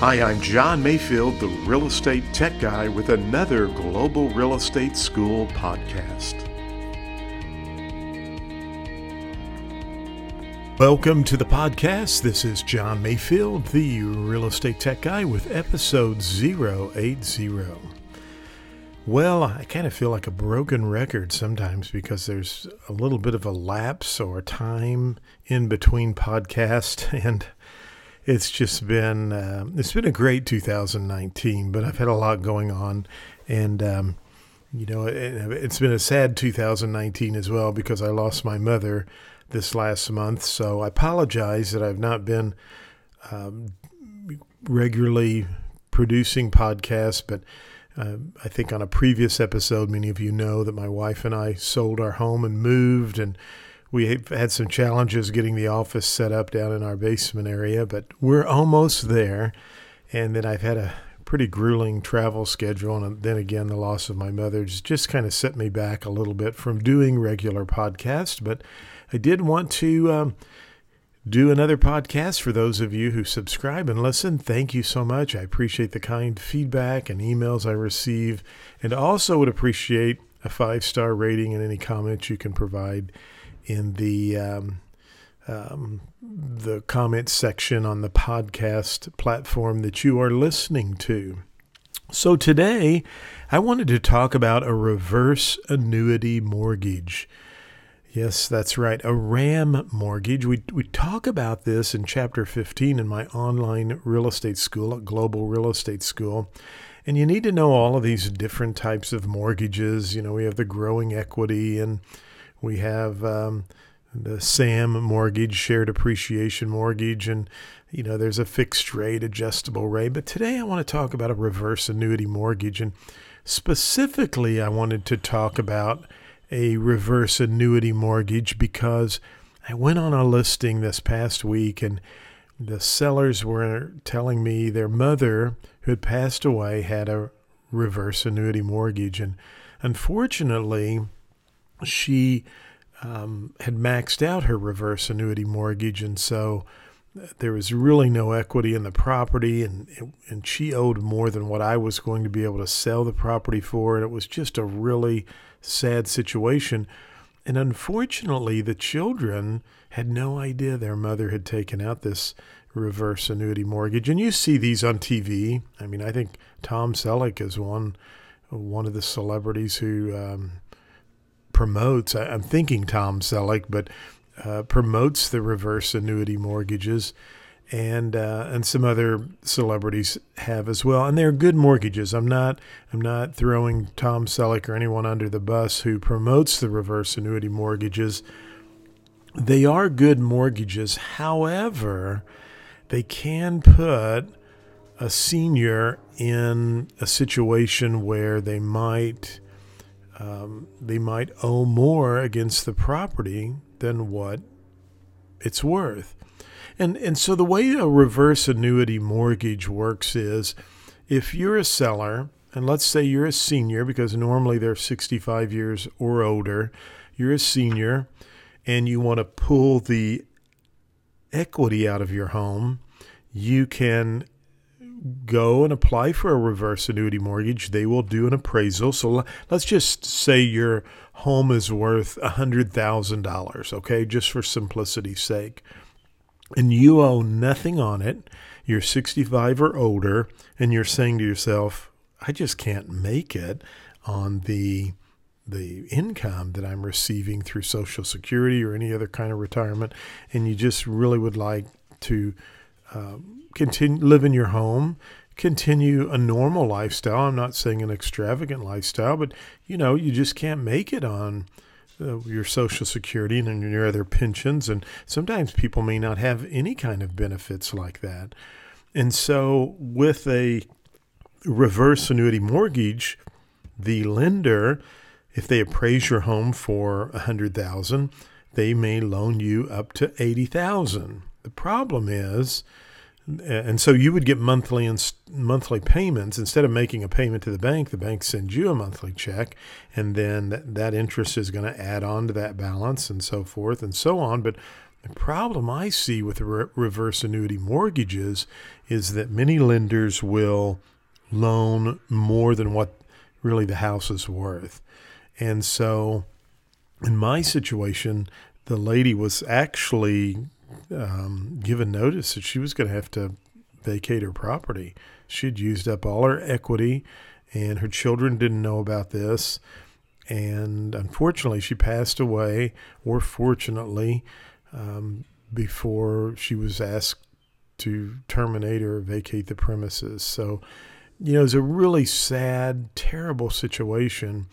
Hi, I'm John Mayfield, the real estate tech guy, with another Global Real Estate School podcast. Welcome to the podcast. This is John Mayfield, the real estate tech guy, with episode 080. Well, I kind of feel like a broken record sometimes because there's a little bit of a lapse or time in between podcasts and it's just been uh, it's been a great 2019, but I've had a lot going on, and um, you know it, it's been a sad 2019 as well because I lost my mother this last month. So I apologize that I've not been um, regularly producing podcasts, but. Uh, I think on a previous episode, many of you know that my wife and I sold our home and moved, and we had some challenges getting the office set up down in our basement area, but we're almost there. And then I've had a pretty grueling travel schedule. And then again, the loss of my mother just, just kind of set me back a little bit from doing regular podcasts. But I did want to um, do another podcast for those of you who subscribe and listen. Thank you so much. I appreciate the kind feedback and emails I receive, and also would appreciate a five star rating and any comments you can provide in the um, um, the comments section on the podcast platform that you are listening to. So today, I wanted to talk about a reverse annuity mortgage. Yes, that's right, a RAM mortgage. We, we talk about this in chapter 15 in my online real estate school Global Real Estate School. And you need to know all of these different types of mortgages. You know, we have the growing equity and we have um, the SAM mortgage, shared appreciation mortgage, and you know there's a fixed rate, adjustable rate. But today I want to talk about a reverse annuity mortgage, and specifically I wanted to talk about a reverse annuity mortgage because I went on a listing this past week and the sellers were telling me their mother, who had passed away, had a reverse annuity mortgage. And unfortunately, she um, had maxed out her reverse annuity mortgage, and so there was really no equity in the property, and and she owed more than what I was going to be able to sell the property for, and it was just a really sad situation. And unfortunately, the children had no idea their mother had taken out this reverse annuity mortgage. And you see these on TV. I mean, I think Tom Selleck is one one of the celebrities who um, promotes, I, am thinking Tom Selleck, but uh, promotes the reverse annuity mortgages. And uh, and some other celebrities have as well, and they're good mortgages. I'm not I'm not throwing Tom Selleck or anyone under the bus who promotes the reverse annuity mortgages. They are good mortgages. However, they can put a senior in a situation where they might um, they might owe more against the property than what it's worth. And, and so the way a reverse annuity mortgage works is if you're a seller, and let's say you're a senior, because normally they're 65 years or older, you're a senior, and you want to pull the equity out of your home, you can go and apply for a reverse annuity mortgage, they will do an appraisal. So let's just say your home is worth $100,000, okay, just for simplicity's sake. And you owe nothing on it. You're 65 or older, and you're saying to yourself, I just can't make it on the the income that I'm receiving through Social Security or any other kind of retirement, and you just really would like to um, continue live in your home, continue a normal lifestyle. I'm not saying an extravagant lifestyle, but you know, you just can't make it on uh, your social security and your other pensions and sometimes people may not have any kind of benefits like that. And so with a reverse annuity mortgage, the lender if they appraise your home for a 100,000, they may loan you up to 80,000. The problem is, and so you would get monthly and monthly payments instead of making a payment to the bank. The bank sends you a monthly check, and then that, that interest is going to add on to that balance, and so forth and so on. But The problem I see with re- reverse annuity mortgages is that many lenders will loan more than what really the house is worth. And so in my situation, the lady was actually um, given notice that she was going to have to vacate her property. She had used up all her equity, and her children didn't know about this. And unfortunately, she passed away, or fortunately, um, before she was asked to terminate or vacate the premises. So, you know, it's a really sad, terrible situation.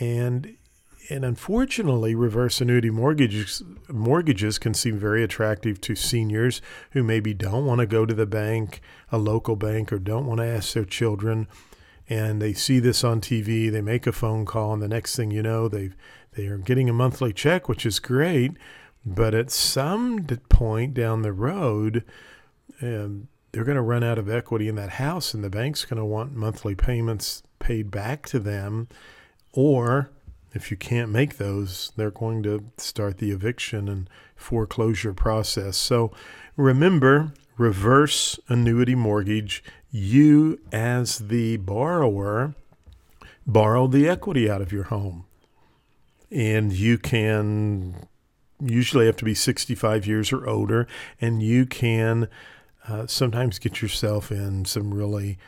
And and unfortunately, reverse annuity mortgages mortgages can seem very attractive to seniors who maybe don't want to go to the bank, a local bank, or don't want to ask their children. And they see this on TV, they make a phone call, and the next thing you know, they they are getting a monthly check, which is great. But at some point down the road, um, they're going to run out of equity in that house, and the bank's going to want monthly payments paid back to them, or if you can't make those, they're going to start the eviction and foreclosure process. So remember, reverse annuity mortgage, you as the borrower borrow the equity out of your home. And you can usually have to be 65 years or older, and you can uh, sometimes get yourself in some really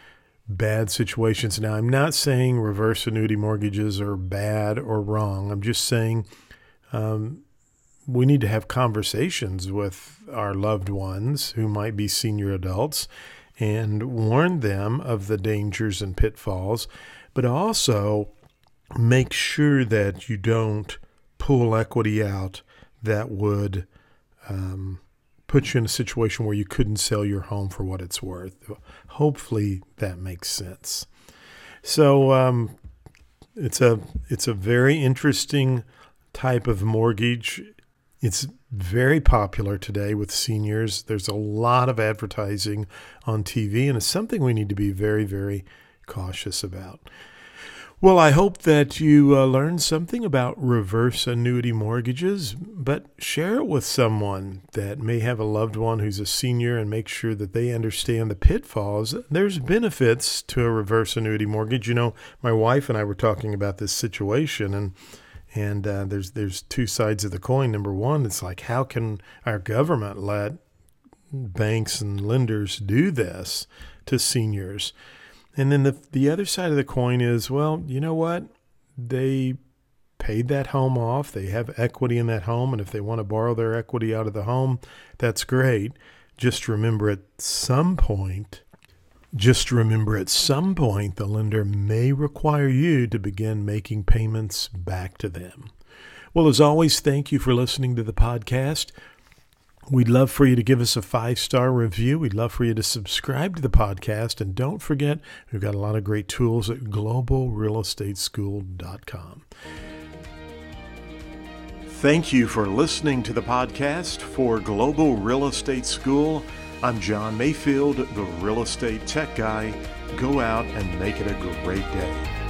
bad situations. Now, I'm not saying reverse annuity mortgages are bad or wrong. I'm just saying um, we need to have conversations with our loved ones who might be senior adults and warn them of the dangers and pitfalls, but also make sure that you don't pull equity out that would um, put you in a situation where you couldn't sell your home for what it's worth. Hopefully that makes sense. So um, it's a it's a very interesting type of mortgage. It's very popular today with seniors. There's a lot of advertising on TV, and it's something we need to be very, very cautious about. Well, I hope that you uh, learned something about reverse annuity mortgages, but share it with someone that may have a loved one who's a senior and make sure that they understand the pitfalls. There's benefits to a reverse annuity mortgage. You know, my wife and I were talking about this situation and and uh, there's there's two sides of the coin. Number one, it's like how can our government let banks and lenders do this to seniors? And then the the other side of the coin is, well, you know what? They paid that home off. They have equity in that home, and if they want to borrow their equity out of the home, that's great. Just remember at some point, just remember at some point the lender may require you to begin making payments back to them. Well, as always, thank you for listening to the podcast. We'd love for you to give us a five star review. We'd love for you to subscribe to the podcast. And don't forget, we've got a lot of great tools at globalrealestateschool.com. Thank you for listening to the podcast for Global Real Estate School. I'm John Mayfield, the real estate tech guy. Go out and make it a great day.